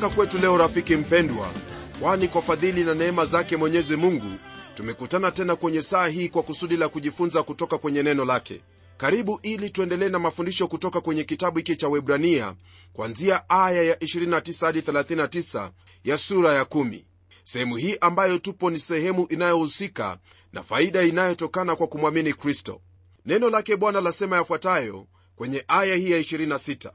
baraka kwetu leo rafiki mpendwa kwani kwa fadhili na neema zake mwenyezi mungu tumekutana tena kwenye saa hii kwa kusudi la kujifunza kutoka kwenye neno lake. Karibu ili tuendelee na mafundisho kutoka kwenye kitabu hiki cha webrania kwanzia aya ya 29 hadi 39 ya sura ya 1 sehemu hii ambayo tupo ni sehemu inayohusika na faida inayotokana kwa kumwamini kristo. Neno lake bwana lasema yafuatayo kwenye aya hii ya 26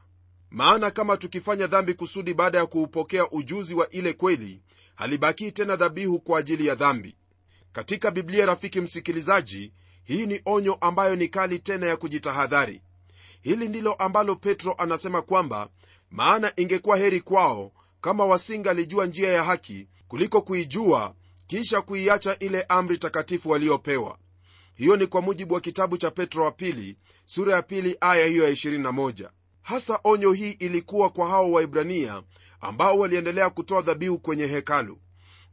maana kama tukifanya dhambi kusudi baada ya kuupokea ujuzi wa ile kweli halibakii tena dhabihu kwa ajili ya dhambi. Katika biblia rafiki msikilizaji hii ni onyo ambayo ni kali tena ya kujitahadhari. Hili ndilo ambalo petro anasema kwamba maana ingekuwa heri kwao kama wasingalijua njia ya haki kuliko kuijua kisha kuiacha ile amri takatifu waliopewa. Hiyo ni kwa mujibu wa kitabu cha petro wa pili sura ya pili aya hiyo ya 21 hasa onyo hii ilikuwa kwa hao waibrania ambao waliendelea kutoa dhabihu kwenye hekalu.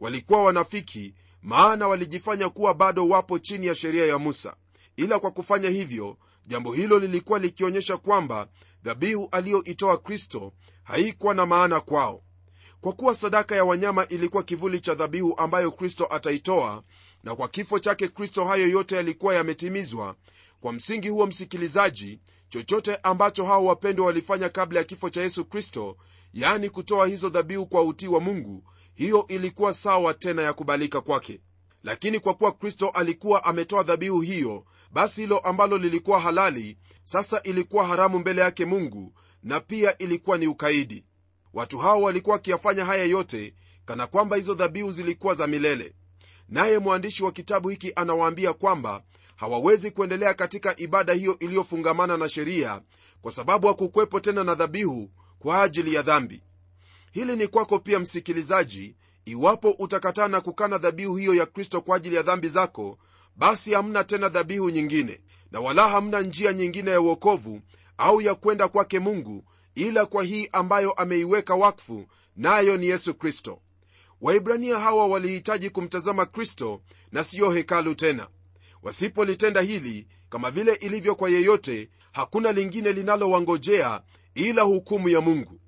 Walikuwa wanafiki maana walijifanya kuwa bado wapo chini ya sheria ya musa. Ila kwa kufanya hivyo jambo hilo lilikuwa likionyesha kwamba dhabihu aliyoitoa kristo haikuwa na maana kwao. Kwa kuwa sadaka ya wanyama ilikuwa kivuli cha dhabihu ambayo kristo ataitoa na kwa kifo chake kristo hayo yote yalikuwa yametimizwa kwa msingi huo msikilizaji chochote ambacho hao wapendwa walifanya kabla ya kifo cha yesu kristo yaani kutoa hizo dhabihu kwa utii wa mungu hiyo ilikuwa sawa tena ya kubalika kwake. Lakini kwa kuwa kristo alikuwa ametoa dhabihu hiyo basi hilo ambalo lilikuwa halali sasa ilikuwa haramu mbele yake mungu na pia ilikuwa ni ukaidi. Watu hao walikuwa wakiyafanya haya yote kana kwamba hizo dhabihu zilikuwa za milele. Naye mwandishi wa kitabu hiki anawaambia kwamba hawawezi kuendelea katika ibada hiyo iliyofungamana na sheria kwa sababu hakukwepo tena na dhabihu kwa ajili ya dhambi. Hili ni kwako pia msikilizaji iwapo utakataa na kukana dhabihu hiyo ya kristo kwa ajili ya dhambi zako basi hamna tena dhabihu nyingine na wala hamna njia nyingine ya uokovu au ya kwenda kwake mungu ila kwa hii ambayo ameiweka wakfu nayo ni yesu kristo. Waibrania hawa walihitaji kumtazama kristo na siyo hekalu tena wasipolitenda hili kama vile ilivyo kwa yeyote hakuna lingine linalowangojea ila hukumu ya mungu.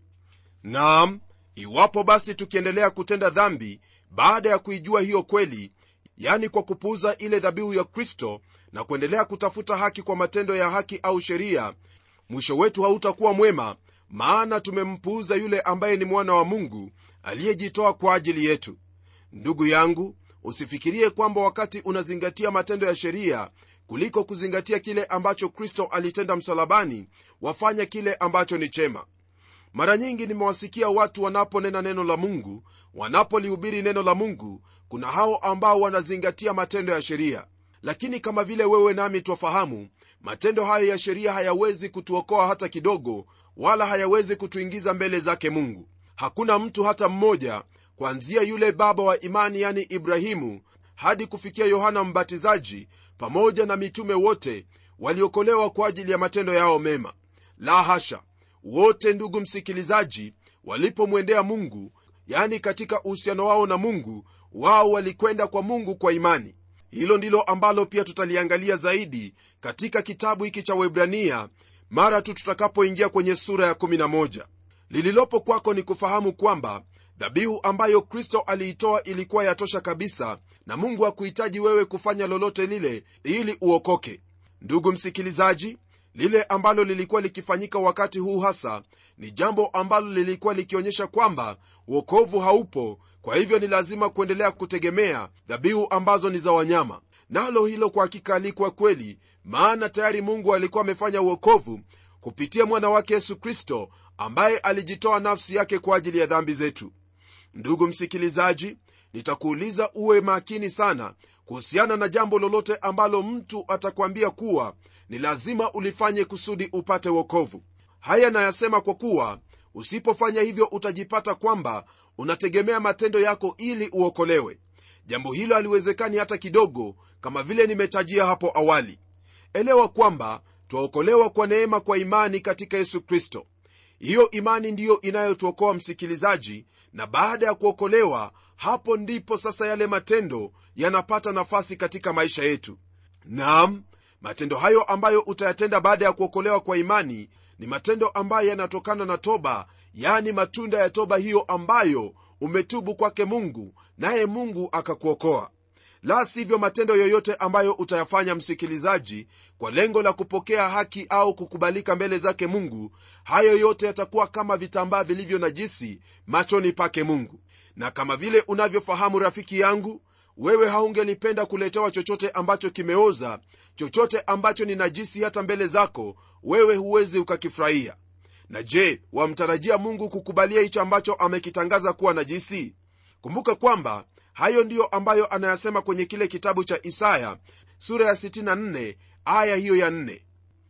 Naam iwapo basi tukiendelea kutenda dhambi baada ya kuijua hiyo kweli yani kwa kupuuza ile dhabihu ya kristo na kuendelea kutafuta haki kwa matendo ya haki au sheria mwisho wetu hautakuwa mwema maana tumempuuza yule ambaye ni mwana wa mungu aliyejitoa kwa ajili yetu. Ndugu yangu usifikirie kwamba wakati unazingatia matendo ya sheria kuliko kuzingatia kile ambacho kristo alitenda msalabani wafanya kile ambacho ni chema. Mara nyingi nimewasikia watu wanaponena neno la mungu wanapolihubiri neno la mungu kuna hao ambao wanazingatia matendo ya sheria. Lakini kama vile wewe nami twafahamu matendo hayo ya sheria hayawezi kutuokoa hata kidogo wala hayawezi kutuingiza mbele zake mungu. Hakuna mtu hata mmoja kwanzia yule baba wa imani yani ibrahimu hadi kufikia yohana mbatizaji pamoja na mitume wote waliokolewa kwa ajili ya matendo yao mema. La hasha! Wote ndugu msikilizaji walipomwendea mungu yani katika uhusiano wao na mungu wao walikwenda kwa mungu kwa imani. Hilo ndilo ambalo pia tutaliangalia zaidi katika kitabu hiki cha webrania mara tu tutakapoingia kwenye sura ya 11 lililopo kwako ni kufahamu kwamba dhabihu ambayo kristo aliitoa ilikuwa yatosha kabisa na mungu hakuhitaji wewe kufanya lolote lile ili uokoke. Ndugu msikilizaji lile ambalo lilikuwa likifanyika wakati huu hasa ni jambo ambalo lilikuwa likionyesha kwamba uokovu haupo kwa hivyo ni lazima kuendelea kutegemea dhabihu ambazo ni za wanyama. Nalo hilo kwa hakika alikuwa kweli maana tayari mungu alikuwa amefanya uokovu kupitia mwana wake yesu kristo ambaye alijitoa nafsi yake kwa ajili ya dhambi zetu ndugu msikilizaji nitakuuliza uwe makini sana kuhusiana na jambo lolote ambalo mtu atakwambia kuwa ni lazima ulifanye kusudi upate wokovu. Haya nayasema kwa kuwa usipofanya hivyo utajipata kwamba unategemea matendo yako ili uokolewe. Jambo hilo haliwezekani hata kidogo kama vile nimetajia hapo awali. Elewa kwamba twaokolewa kwa neema kwa imani katika yesu kristo hiyo imani ndiyo inayotuokoa msikilizaji na baada ya kuokolewa hapo ndipo sasa yale matendo yanapata nafasi katika maisha yetu. Nam matendo hayo ambayo utayatenda baada ya kuokolewa kwa imani ni matendo ambayo yanatokana na toba yani matunda ya toba hiyo ambayo umetubu kwake mungu naye mungu akakuokoa la sivyo matendo yoyote ambayo utayafanya msikilizaji kwa lengo la kupokea haki au kukubalika mbele zake mungu hayo yote yatakuwa kama vitambaa vilivyo najisi machoni pake mungu. Na kama vile unavyofahamu rafiki yangu wewe haungelipenda kuletewa chochote ambacho kimeoza chochote ambacho ni najisi hata mbele zako wewe huwezi ukakifurahia. Na je wamtarajia mungu kukubalia hicho ambacho amekitangaza kuwa najisi? Kumbuka kwamba hayo ndiyo ambayo anayasema kwenye kile kitabu cha isaya sura ya 64 aya hiyo ya 4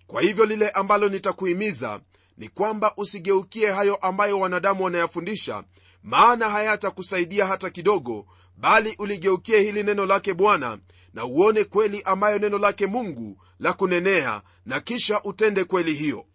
kwa hivyo lile ambalo nitakuhimiza ni kwamba usigeukie hayo ambayo wanadamu wanayafundisha maana hayatakusaidia hata kidogo bali uligeukie hili neno lake bwana na uone kweli ambayo neno lake mungu la kunenea na kisha utende kweli hiyo.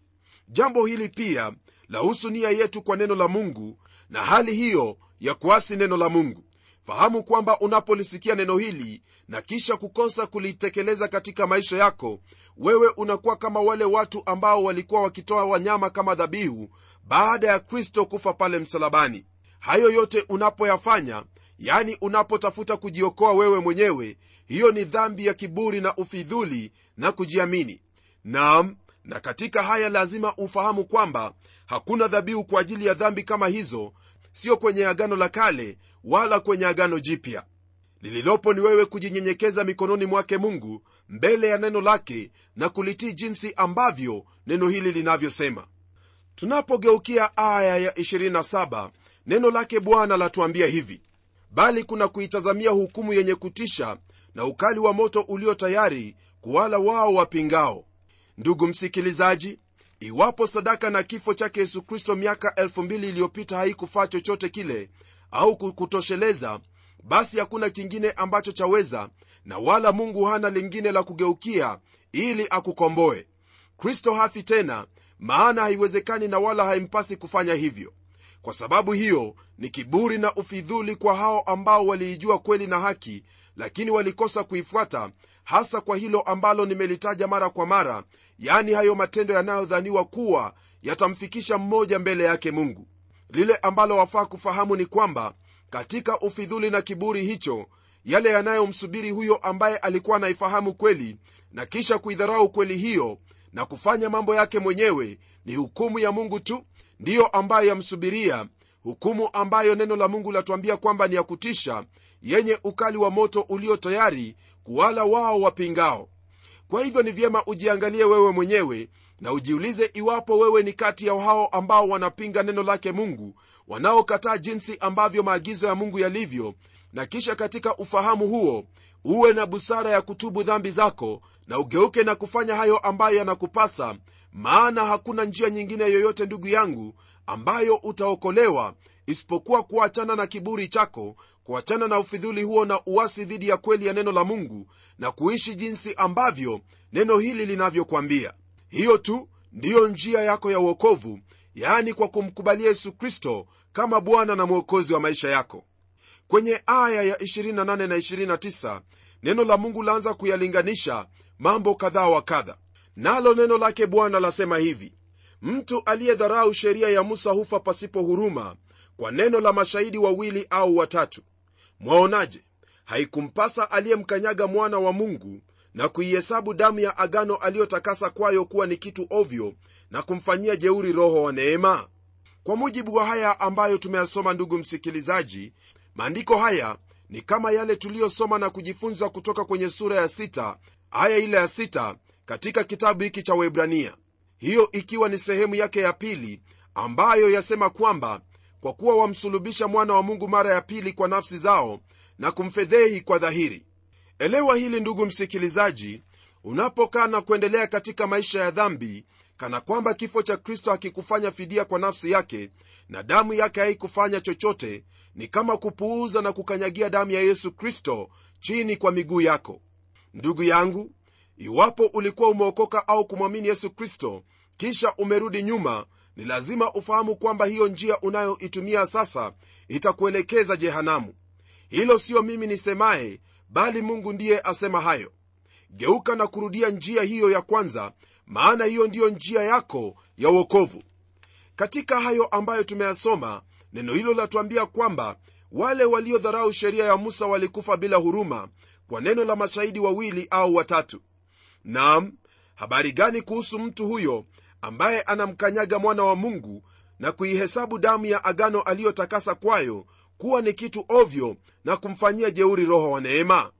Jambo hili pia lahusu nia yetu kwa neno la mungu na hali hiyo ya kuasi neno la mungu fahamu kwamba unapolisikia neno hili na kisha kukosa kulitekeleza katika maisha yako wewe unakuwa kama wale watu ambao walikuwa wakitoa wanyama kama dhabihu baada ya kristo kufa pale msalabani. Hayo yote unapoyafanya yani unapotafuta kujiokoa wewe mwenyewe hiyo ni dhambi ya kiburi na ufidhuli na kujiamini. Nam na katika haya lazima ufahamu kwamba hakuna dhabihu kwa ajili ya dhambi kama hizo sio kwenye agano la kale wala kwenye agano jipya lililopo ni wewe kujinyenyekeza mikononi mwake mungu mbele ya neno lake na kulitii jinsi ambavyo neno hili linavyosema. Tunapogeukia aya ya 27 neno lake bwana latuambia hivi bali kuna kuitazamia hukumu yenye kutisha na ukali wa moto ulio tayari kuwala wao wapingao. Ndugu msikilizaji iwapo sadaka na kifo chake yesu kristo miaka 2000 iliyopita haikufaa chochote kile au kutosheleza basi hakuna kingine ambacho chaweza na wala mungu hana lingine la kugeukia ili akukomboe. Kristo hafi tena maana haiwezekani na wala haimpasi kufanya hivyo. Kwa sababu hiyo ni kiburi na ufidhuli kwa hao ambao waliijua kweli na haki lakini walikosa kuifuata hasa kwa hilo ambalo nimelitaja mara kwa mara yani hayo matendo yanayodhaniwa kuwa yatamfikisha mmoja mbele yake mungu lile ambalo wafaa kufahamu ni kwamba katika ufidhuli na kiburi hicho yale yanayomsubiri huyo ambaye alikuwa anaifahamu kweli na kisha kuidharau kweli hiyo na kufanya mambo yake mwenyewe ni hukumu ya mungu tu ndiyo ambayo yamsubiria hukumu ambayo neno la mungu latuambia kwamba ni ya kutisha yenye ukali wa moto ulio tayari kuwala wao wapingao. Kwa hivyo ni vyema ujiangalie wewe mwenyewe na ujiulize iwapo wewe ni kati ya hao ambao wanapinga neno lake mungu wanaokataa jinsi ambavyo maagizo ya mungu yalivyo na kisha katika ufahamu huo uwe na busara ya kutubu dhambi zako na ugeuke na kufanya hayo ambayo yanakupasa maana hakuna njia nyingine yoyote ndugu yangu ambayo utaokolewa isipokuwa kuachana na kiburi chako kuachana na ufidhuli huo na uwasi dhidi ya kweli ya neno la mungu na kuishi jinsi ambavyo neno hili linavyokwambia hiyo tu ndiyo njia yako ya uokovu yaani kwa kumkubalia yesu kristo kama bwana na mwokozi wa maisha yako. Kwenye aya ya 28 na 29 neno la mungu laanza kuyalinganisha mambo kadhaa wa kadha. Nalo neno lake bwana lasema hivi mtu aliyedharau sheria ya musa hufa pasipo huruma kwa neno la mashahidi wawili au watatu. Mwaonaje? Haikumpasa aliyemkanyaga mwana wa mungu na kuihesabu damu ya agano aliyotakasa kwayo kuwa ni kitu ovyo na kumfanyia jeuri roho wa neema? Kwa mujibu wa haya ambayo tumeyasoma ndugu msikilizaji maandiko haya ni kama yale tuliyosoma na kujifunza kutoka kwenye sura ya sita aya ile ya sita katika kitabu hiki cha webrania hiyo ikiwa ni sehemu yake ya pili ambayo yasema kwamba kwa kuwa wamsulubisha mwana wa mungu mara ya pili kwa nafsi zao na kumfedhehi kwa dhahiri elewa hili ndugu msikilizaji unapokaa na kuendelea katika maisha ya dhambi kana kwamba kifo cha kristo hakikufanya fidia kwa nafsi yake na damu yake haikufanya chochote ni kama kupuuza na kukanyagia damu ya yesu kristo chini kwa miguu yako. Ndugu yangu iwapo ulikuwa umeokoka au kumwamini yesu kristo kisha umerudi nyuma ni lazima ufahamu kwamba hiyo njia unayoitumia sasa itakuelekeza jehanamu. Hilo siyo mimi nisemaye bali mungu ndiye asema hayo. Geuka na kurudia njia hiyo ya kwanza maana hiyo ndiyo njia yako ya uokovu katika hayo ambayo tumeyasoma neno hilo latuambia kwamba wale waliodharau sheria ya musa walikufa bila huruma kwa neno la mashahidi wawili au watatu. Nam habari gani kuhusu mtu huyo ambaye anamkanyaga mwana wa mungu na kuihesabu damu ya agano aliyotakasa kwayo kuwa ni kitu ovyo na kumfanyia jeuri roho wa neema?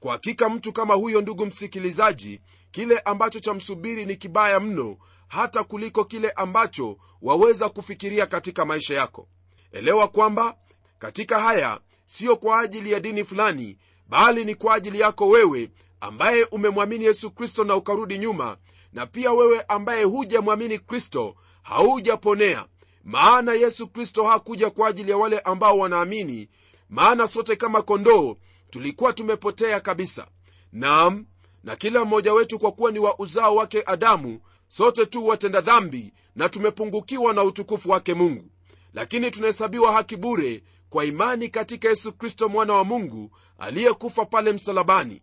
Kwa hakika mtu kama huyo ndugu msikilizaji kile ambacho chamsubiri ni kibaya mno hata kuliko kile ambacho waweza kufikiria katika maisha yako. Elewa kwamba katika haya siyo kwa ajili ya dini fulani bali ni kwa ajili yako wewe ambaye umemwamini yesu kristo na ukarudi nyuma na pia wewe ambaye hujamwamini kristo haujaponea maana yesu kristo hakuja kwa ajili ya wale ambao wanaamini maana sote kama kondoo tulikuwa tumepotea kabisa. Nam na kila mmoja wetu kwa kuwa ni wa uzao wake adamu sote tu watenda dhambi na tumepungukiwa na utukufu wake mungu. Lakini tunahesabiwa haki bure kwa imani katika yesu kristo mwana wa mungu aliyekufa pale msalabani.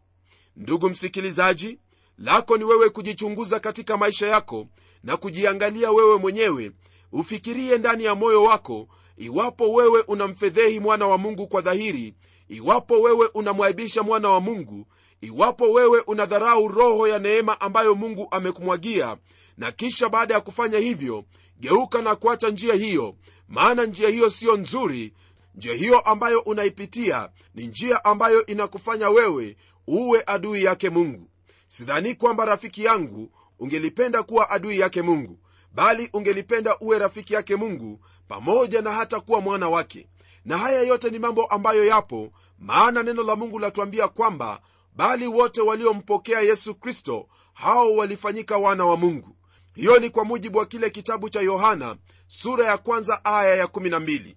Ndugu msikilizaji lako ni wewe kujichunguza katika maisha yako na kujiangalia wewe mwenyewe ufikirie ndani ya moyo wako iwapo wewe unamfedhehi mwana wa mungu kwa dhahiri iwapo wewe unamwaibisha mwana wa mungu iwapo wewe unadharau roho ya neema ambayo mungu amekumwagia na kisha baada ya kufanya hivyo geuka na kuacha njia hiyo maana njia hiyo siyo nzuri. Njia hiyo ambayo unaipitia ni njia ambayo inakufanya wewe uwe adui yake mungu. Sidhani kwamba rafiki yangu ungelipenda kuwa adui yake mungu bali ungelipenda uwe rafiki yake mungu pamoja na hata kuwa mwana wake. Na haya yote ni mambo ambayo yapo maana neno la mungu latuambia kwamba bali wote waliompokea yesu kristo hao walifanyika wana wa mungu. Hiyo ni kwa mujibu wa kile kitabu cha yohana sura ya kwanza aya ya12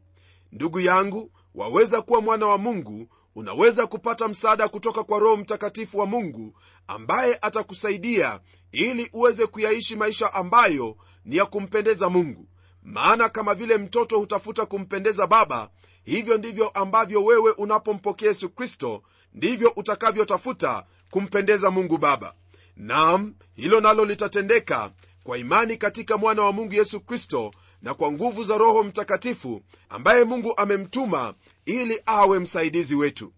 ndugu yangu waweza kuwa mwana wa mungu unaweza kupata msaada kutoka kwa roho mtakatifu wa mungu ambaye atakusaidia ili uweze kuyaishi maisha ambayo ni ya kumpendeza mungu. Maana kama vile mtoto hutafuta kumpendeza baba hivyo ndivyo ambavyo wewe unapompokea yesu kristo ndivyo utakavyotafuta kumpendeza mungu baba. Nam hilo nalo litatendeka kwa imani katika mwana wa mungu yesu kristo na kwa nguvu za roho mtakatifu ambaye mungu amemtuma ili awe msaidizi wetu.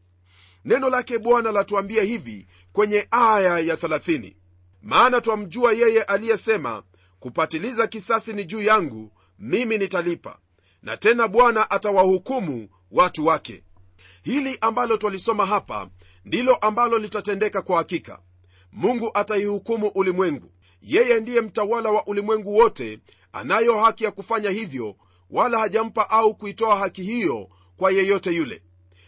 Neno lake bwana latuambia hivi kwenye aya ya 30 maana twamjua yeye aliyesema kupatiliza kisasi ni juu yangu mimi nitalipa. Na tena bwana atawahukumu watu wake. Hili ambalo twalisoma hapa ndilo ambalo litatendeka kwa hakika. Mungu ataihukumu ulimwengu. Yeye ndiye mtawala wa ulimwengu wote anayo haki ya kufanya hivyo wala hajampa au kuitoa haki hiyo kwa yeyote yule.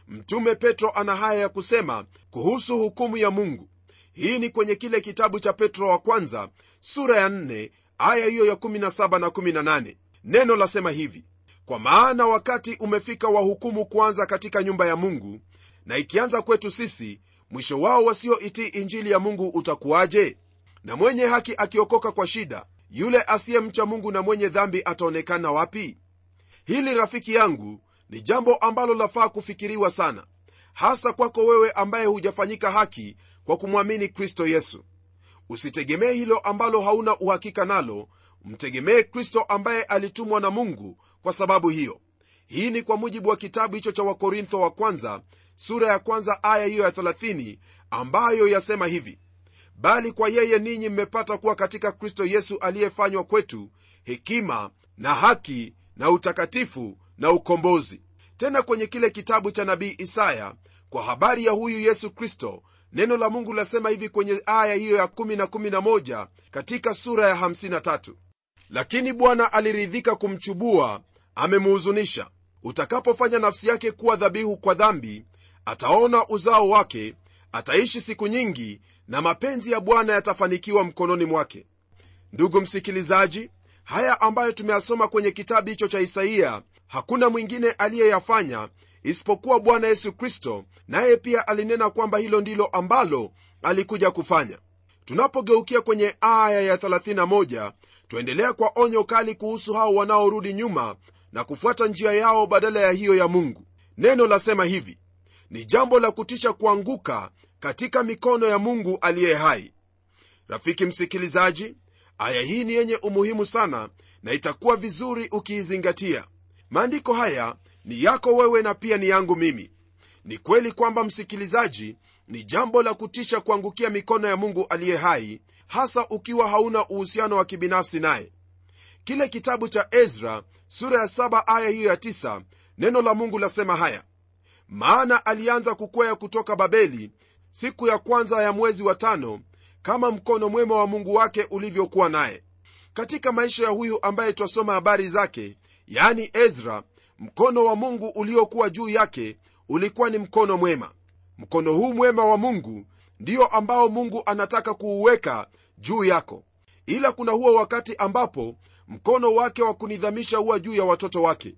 Mtume petro ana haya ya kusema kuhusu hukumu ya mungu. Hii ni kwenye kile kitabu cha petro wa kwanza sura ya 4 aya hiyo ya 17 na 18 neno lasema hivi kwa maana wakati umefika wa hukumu kuanza katika nyumba ya mungu na ikianza kwetu sisi mwisho wao wasioitii injili ya mungu utakuwaje? Na mwenye haki akiokoka kwa shida yule asiyemcha mungu na mwenye dhambi ataonekana wapi? Hili rafiki yangu ni jambo ambalo lafaa kufikiriwa sana hasa kwako wewe ambaye hujafanyika haki kwa kumwamini kristo yesu usitegemee hilo ambalo hauna uhakika nalo. Mtegemee kristo ambaye alitumwa na mungu kwa sababu hiyo. Hii ni kwa mujibu wa kitabu hicho cha wakorintho wa kwanza sura ya kwanza aya hiyo ya 30 ambayo yasema hivi. Bali kwa yeye ninyi mmepata kuwa katika kristo yesu aliyefanywa kwetu hekima na haki na utakatifu na ukombozi. Tena kwenye kile kitabu cha nabii isaya kwa habari ya huyu yesu kristo neno la mungu lasema hivi kwenye aya hiyo ya 1 na 11 katika sura ya 53 lakini bwana aliridhika kumchubua amemuhuzunisha. Utakapofanya nafsi yake kuwa dhabihu kwa dhambi ataona uzao wake ataishi siku nyingi na mapenzi ya bwana yatafanikiwa mkononi mwake. Ndugu msikilizaji haya ambayo tumeyasoma kwenye kitabu hicho cha isaiya hakuna mwingine aliyeyafanya isipokuwa bwana yesu kristo naye pia alinena kwamba hilo ndilo ambalo alikuja kufanya. Tunapogeukia kwenye aya ya 31 twaendelea kwa onyo kali kuhusu hao wanaorudi nyuma na kufuata njia yao badala ya hiyo ya mungu. Neno lasema hivi ni jambo la kutisha kuanguka katika mikono ya mungu aliye hai. Rafiki msikilizaji aya hii ni yenye umuhimu sana na itakuwa vizuri ukiizingatia. Maandiko haya ni yako wewe na pia ni yangu mimi. Ni kweli kwamba msikilizaji ni jambo la kutisha kuangukia mikono ya mungu aliye hai hasa ukiwa hauna uhusiano wa kibinafsi naye. Kile kitabu cha ezra sura ya 7 aya hiyo ya 9 neno la mungu lasema haya. Maana alianza kukwea kutoka babeli siku ya kwanza ya mwezi wa tano kama mkono mwema wa mungu wake ulivyokuwa naye. Katika maisha ya huyu ambaye twasoma habari zake yani ezra mkono wa mungu uliokuwa juu yake ulikuwa ni mkono mwema. Mkono huu mwema wa mungu ndiyo ambao mungu anataka kuuweka juu yako. Ila kuna huo wakati ambapo mkono wake wa kunidhamisha huwa juu ya watoto wake.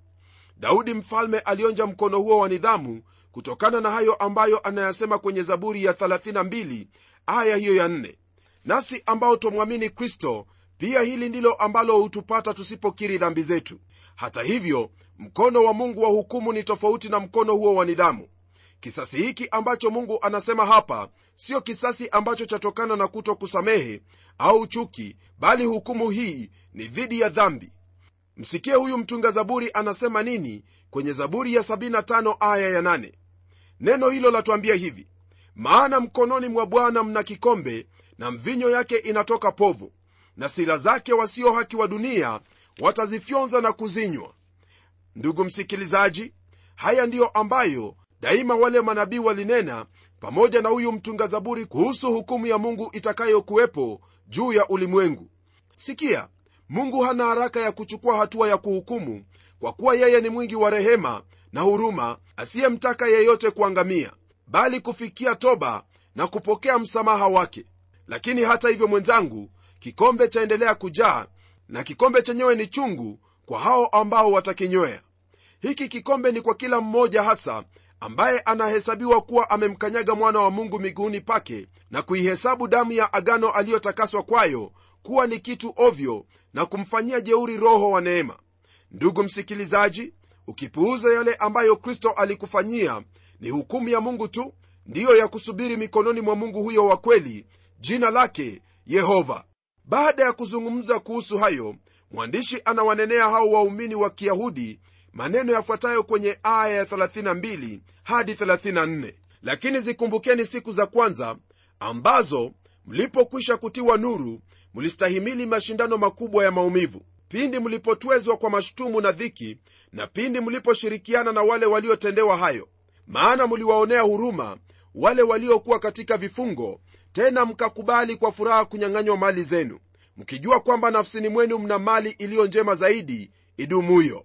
Daudi mfalme alionja mkono huo wa nidhamu kutokana na hayo ambayo anayasema kwenye zaburi ya 32 aya hiyo ya 4 nasi ambao twamwamini kristo pia hili ndilo ambalo hutupata tusipokiri dhambi zetu. Hata hivyo mkono wa mungu wa hukumu ni tofauti na mkono huo wa nidhamu. Kisasi hiki ambacho mungu anasema hapa sio kisasi ambacho chatokana na kuto kusamehe au chuki bali hukumu hii ni dhidi ya dhambi. Msikie huyu mtunga zaburi anasema nini kwenye zaburi ya 75 aya ya 8 neno hilo latuambia hivi maana mkononi mwa bwana mna kikombe na mvinyo yake inatoka povu na sila zake wasio haki wa dunia watazifyonza na kuzinywa. Ndugu msikilizaji haya ndiyo ambayo daima wale manabii walinena pamoja na huyu mtunga zaburi kuhusu hukumu ya mungu itakayokuwepo juu ya ulimwengu. Sikia mungu hana haraka ya kuchukua hatua ya kuhukumu kwa kuwa yeye ni mwingi wa rehema na huruma asiyemtaka yeyote kuangamia bali kufikia toba na kupokea msamaha wake. Lakini hata hivyo mwenzangu kikombe chaendelea kujaa na kikombe chenyewe ni chungu kwa hao ambao watakinywea. Hiki kikombe ni kwa kila mmoja hasa ambaye anahesabiwa kuwa amemkanyaga mwana wa mungu miguuni pake na kuihesabu damu ya agano aliyotakaswa kwayo kuwa ni kitu ovyo na kumfanyia jeuri roho wa neema. Ndugu msikilizaji ukipuuza yale ambayo kristo alikufanyia ni hukumu ya mungu tu ndiyo ya kusubiri mikononi mwa mungu huyo wa kweli jina lake yehova baada ya kuzungumza kuhusu hayo mwandishi anawanenea hao waumini wa kiyahudi maneno yafuatayo kwenye aya ya 32 hadi 34 lakini zikumbukeni siku za kwanza ambazo mlipokwisha kutiwa nuru mlistahimili mashindano makubwa ya maumivu. Pindi mlipotwezwa kwa mashutumu na dhiki na pindi mliposhirikiana na wale waliotendewa hayo. Maana mliwaonea huruma wale waliokuwa katika vifungo tena mkakubali kwa furaha kunyang'anywa mali zenu. Mkijua kwamba nafsini mwenu mna mali iliyo njema zaidi idumuyo.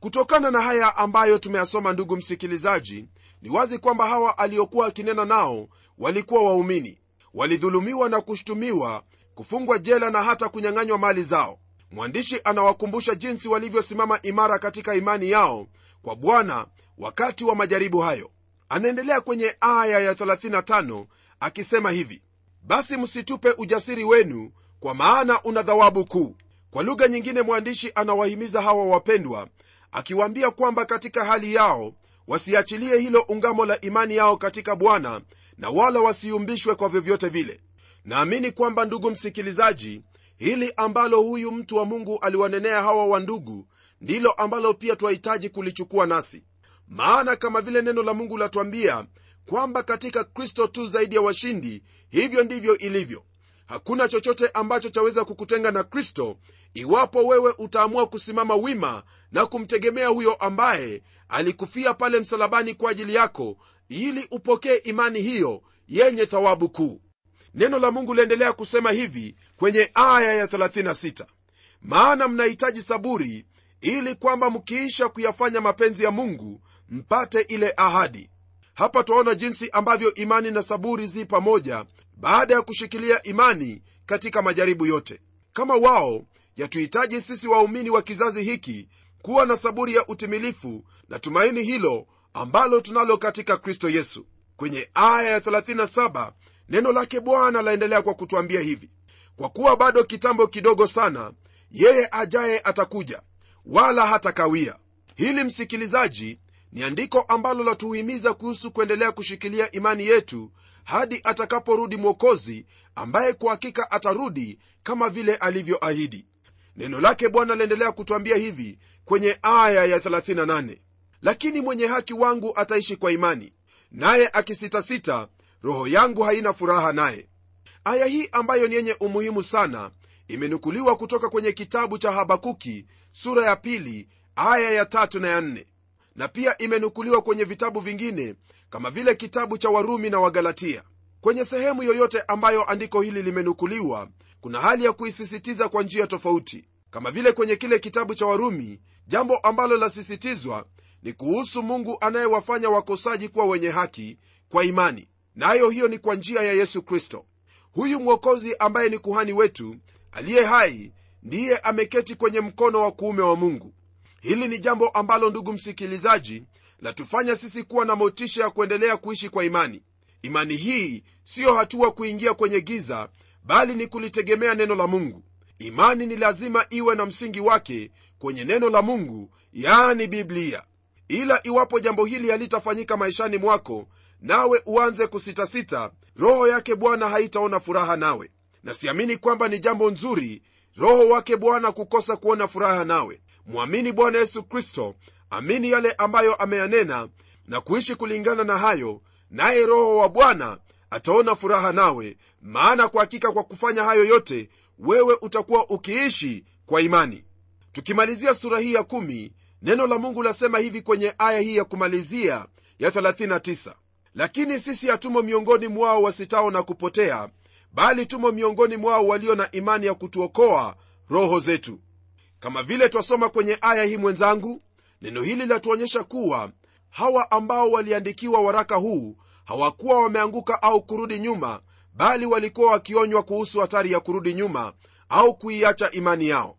Kutokana na haya ambayo tumeyasoma ndugu msikilizaji ni wazi kwamba hawa aliokuwa akinena nao walikuwa waumini. Walidhulumiwa na kushutumiwa kufungwa jela na hata kunyang'anywa mali zao. Mwandishi anawakumbusha jinsi walivyosimama imara katika imani yao kwa bwana wakati wa majaribu hayo. Anaendelea kwenye aya ya 35 akisema hivi basi msitupe ujasiri wenu kwa maana una thawabu kuu. Kwa lugha nyingine mwandishi anawahimiza hawa wapendwa akiwaambia kwamba katika hali yao wasiachilie hilo ungamo la imani yao katika bwana na wala wasiumbishwe kwa vyovyote vile. Naamini kwamba ndugu msikilizaji hili ambalo huyu mtu wa mungu aliwanenea hawa wa ndugu ndilo ambalo pia twahitaji kulichukua nasi. Maana kama vile neno la mungu latwambia kwamba katika kristo tu zaidi ya washindi hivyo ndivyo ilivyo. Hakuna chochote ambacho chaweza kukutenga na kristo iwapo wewe utaamua kusimama wima na kumtegemea huyo ambaye alikufia pale msalabani kwa ajili yako ili upokee imani hiyo yenye thawabu kuu. Neno la mungu liendelea kusema hivi kwenye aya ya 36 maana mnahitaji saburi ili kwamba mkiisha kuyafanya mapenzi ya mungu mpate ile ahadi hapa twaona jinsi ambavyo imani na saburi zi pamoja baada ya kushikilia imani katika majaribu yote. Kama wao yatuhitaji sisi waumini wa kizazi hiki kuwa na saburi ya utimilifu na tumaini hilo ambalo tunalo katika kristo yesu. Kwenye aya ya 37 neno lake bwana laendelea kwa kutwambia hivi. Kwa kuwa bado kitambo kidogo sana yeye ajaye atakuja wala hatakawia. Hili msikilizaji ni andiko ambalo latuhimiza kuhusu kuendelea kushikilia imani yetu hadi atakaporudi mwokozi ambaye kwa hakika atarudi kama vile alivyoahidi. Neno lake bwana aliendelea kutwambia hivi kwenye aya ya 38 lakini mwenye haki wangu ataishi kwa imani naye akisitasita roho yangu haina furaha naye. Aya hii ambayo ni yenye umuhimu sana imenukuliwa kutoka kwenye kitabu cha habakuki sura ya pili aya ya tatu na ya nne na pia imenukuliwa kwenye vitabu vingine kama vile kitabu cha warumi na wagalatia. Kwenye sehemu yoyote ambayo andiko hili limenukuliwa kuna hali ya kuisisitiza kwa njia tofauti. Kama vile kwenye kile kitabu cha warumi jambo ambalo lasisitizwa ni kuhusu mungu anayewafanya wakosaji kuwa wenye haki kwa imani. Nayo na hiyo ni kwa njia ya yesu kristo. Huyu mwokozi ambaye ni kuhani wetu aliye hai ndiye ameketi kwenye mkono wa kuume wa mungu hili ni jambo ambalo ndugu msikilizaji latufanya sisi kuwa na motisha ya kuendelea kuishi kwa imani. Imani hii siyo hatua kuingia kwenye giza bali ni kulitegemea neno la mungu. Imani ni lazima iwe na msingi wake kwenye neno la mungu yaani biblia. Ila iwapo jambo hili halitafanyika maishani mwako nawe uanze kusitasita roho yake bwana haitaona furaha nawe. Na siamini kwamba ni jambo nzuri roho wake bwana kukosa kuona furaha nawe mwamini bwana yesu kristo amini yale ambayo ameyanena na kuishi kulingana na hayo naye roho wa bwana ataona furaha nawe maana kwa hakika kwa kufanya hayo yote wewe utakuwa ukiishi kwa imani. Tukimalizia sura hii ya kumi, neno la mungu lasema hivi kwenye aya hii ya kumalizia ya 39 lakini sisi hatumo miongoni mwao wasitao na kupotea bali tumo miongoni mwao walio na imani ya kutuokoa roho zetu kama vile twasoma kwenye aya hii mwenzangu neno hili latuonyesha kuwa hawa ambao waliandikiwa waraka huu hawakuwa wameanguka au kurudi nyuma bali walikuwa wakionywa kuhusu hatari ya kurudi nyuma au kuiacha imani yao.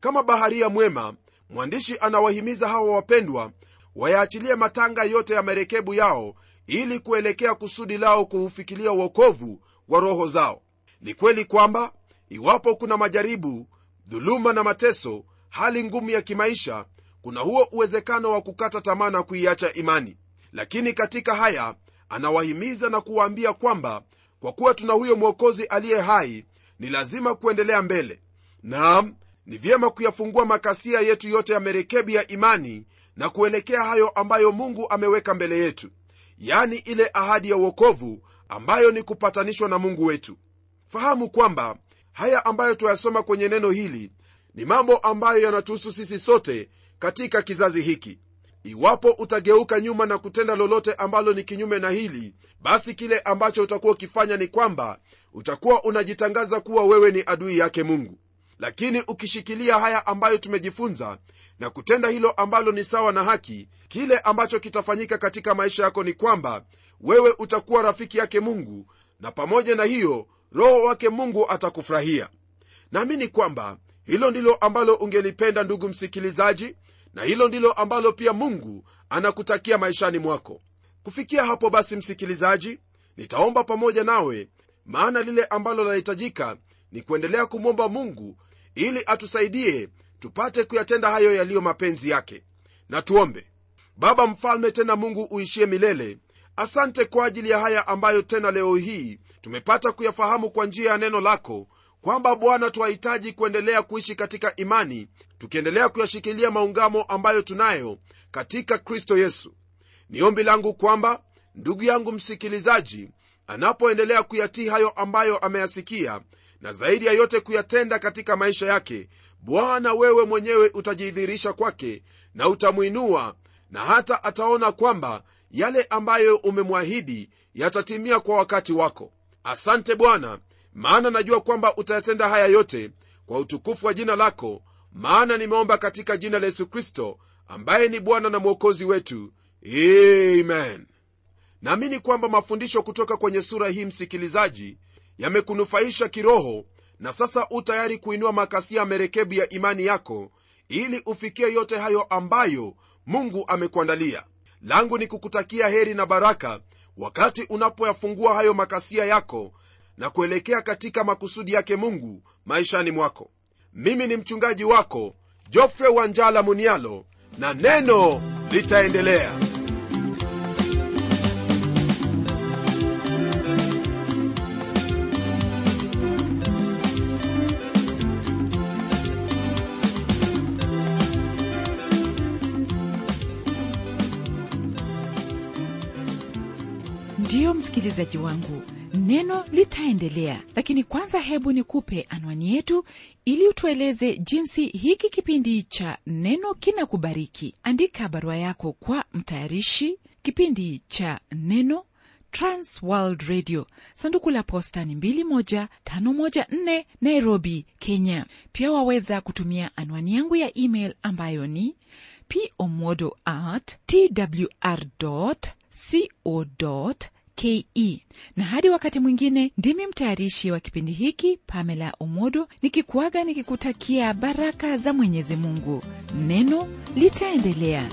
Kama baharia mwema mwandishi anawahimiza hawa wapendwa wayaachilie matanga yote ya marekebu yao ili kuelekea kusudi lao kuufikilia uokovu wa roho zao. Ni kweli kwamba iwapo kuna majaribu dhuluma na mateso hali ngumu ya kimaisha kuna huo uwezekano wa kukata tamaa na kuiacha imani. Lakini katika haya anawahimiza na kuwaambia kwamba kwa kuwa tuna huyo mwokozi aliye hai ni lazima kuendelea mbele. Naam ni vyema kuyafungua makasia yetu yote ya merekebi ya imani na kuelekea hayo ambayo mungu ameweka mbele yetu. Yani ile ahadi ya uokovu ambayo ni kupatanishwa na mungu wetu. Fahamu kwamba haya ambayo tuyasoma kwenye neno hili ni mambo ambayo yanatuhusu sisi sote katika kizazi hiki. Iwapo utageuka nyuma na kutenda lolote ambalo ni kinyume na hili basi kile ambacho utakuwa ukifanya ni kwamba utakuwa unajitangaza kuwa wewe ni adui yake mungu. Lakini ukishikilia haya ambayo tumejifunza na kutenda hilo ambalo ni sawa na haki kile ambacho kitafanyika katika maisha yako ni kwamba wewe utakuwa rafiki yake mungu na pamoja na hiyo roho wake mungu atakufurahia. Naamini kwamba hilo ndilo ambalo ungelipenda ndugu msikilizaji na hilo ndilo ambalo pia mungu anakutakia maishani mwako. Kufikia hapo basi msikilizaji nitaomba pamoja nawe maana lile ambalo linahitajika ni kuendelea kumwomba mungu ili atusaidie tupate kuyatenda hayo yaliyo mapenzi yake. Na tuombe. Baba mfalme tena mungu uishie milele asante kwa ajili ya haya ambayo tena leo hii tumepata kuyafahamu kwa njia ya neno lako kwamba bwana twahitaji kuendelea kuishi katika imani tukiendelea kuyashikilia maungamo ambayo tunayo katika kristo yesu. Ni ombi langu kwamba ndugu yangu msikilizaji anapoendelea kuyatii hayo ambayo ameyasikia na zaidi ya yote kuyatenda katika maisha yake bwana wewe mwenyewe utajidhihirisha kwake na utamwinua na hata ataona kwamba yale ambayo umemwahidi yatatimia kwa wakati wako. Asante bwana maana najua kwamba utayatenda haya yote kwa utukufu wa jina lako maana nimeomba katika jina la yesu kristo ambaye ni bwana na mwokozi wetu. Amen. Naamini kwamba mafundisho kutoka kwenye sura hii msikilizaji yamekunufaisha kiroho na sasa u tayari kuinua makasia merekebu ya imani yako ili ufikie yote hayo ambayo mungu amekuandalia langu ni kukutakia heri na baraka wakati unapoyafungua hayo makasia yako na kuelekea katika makusudi yake mungu maishani mwako. Mimi ni mchungaji wako jofre wanjala munialo na neno litaendelea msikilizaji wangu neno litaendelea lakini kwanza hebu nikupe anwani yetu ili utueleze jinsi hiki kipindi cha neno kinakubariki. Andika barua yako kwa mtayarishi kipindi cha neno transworld radio. Sanduku la posta ni 21514 nairobi kenya. Pia waweza kutumia anwani yangu ya email ambayo ni pomodo at twr co ke na hadi wakati mwingine ndimi mtayarishi wa kipindi hiki pamela omodo nikikuaga nikikutakia baraka za mwenyezi mungu. Neno litaendelea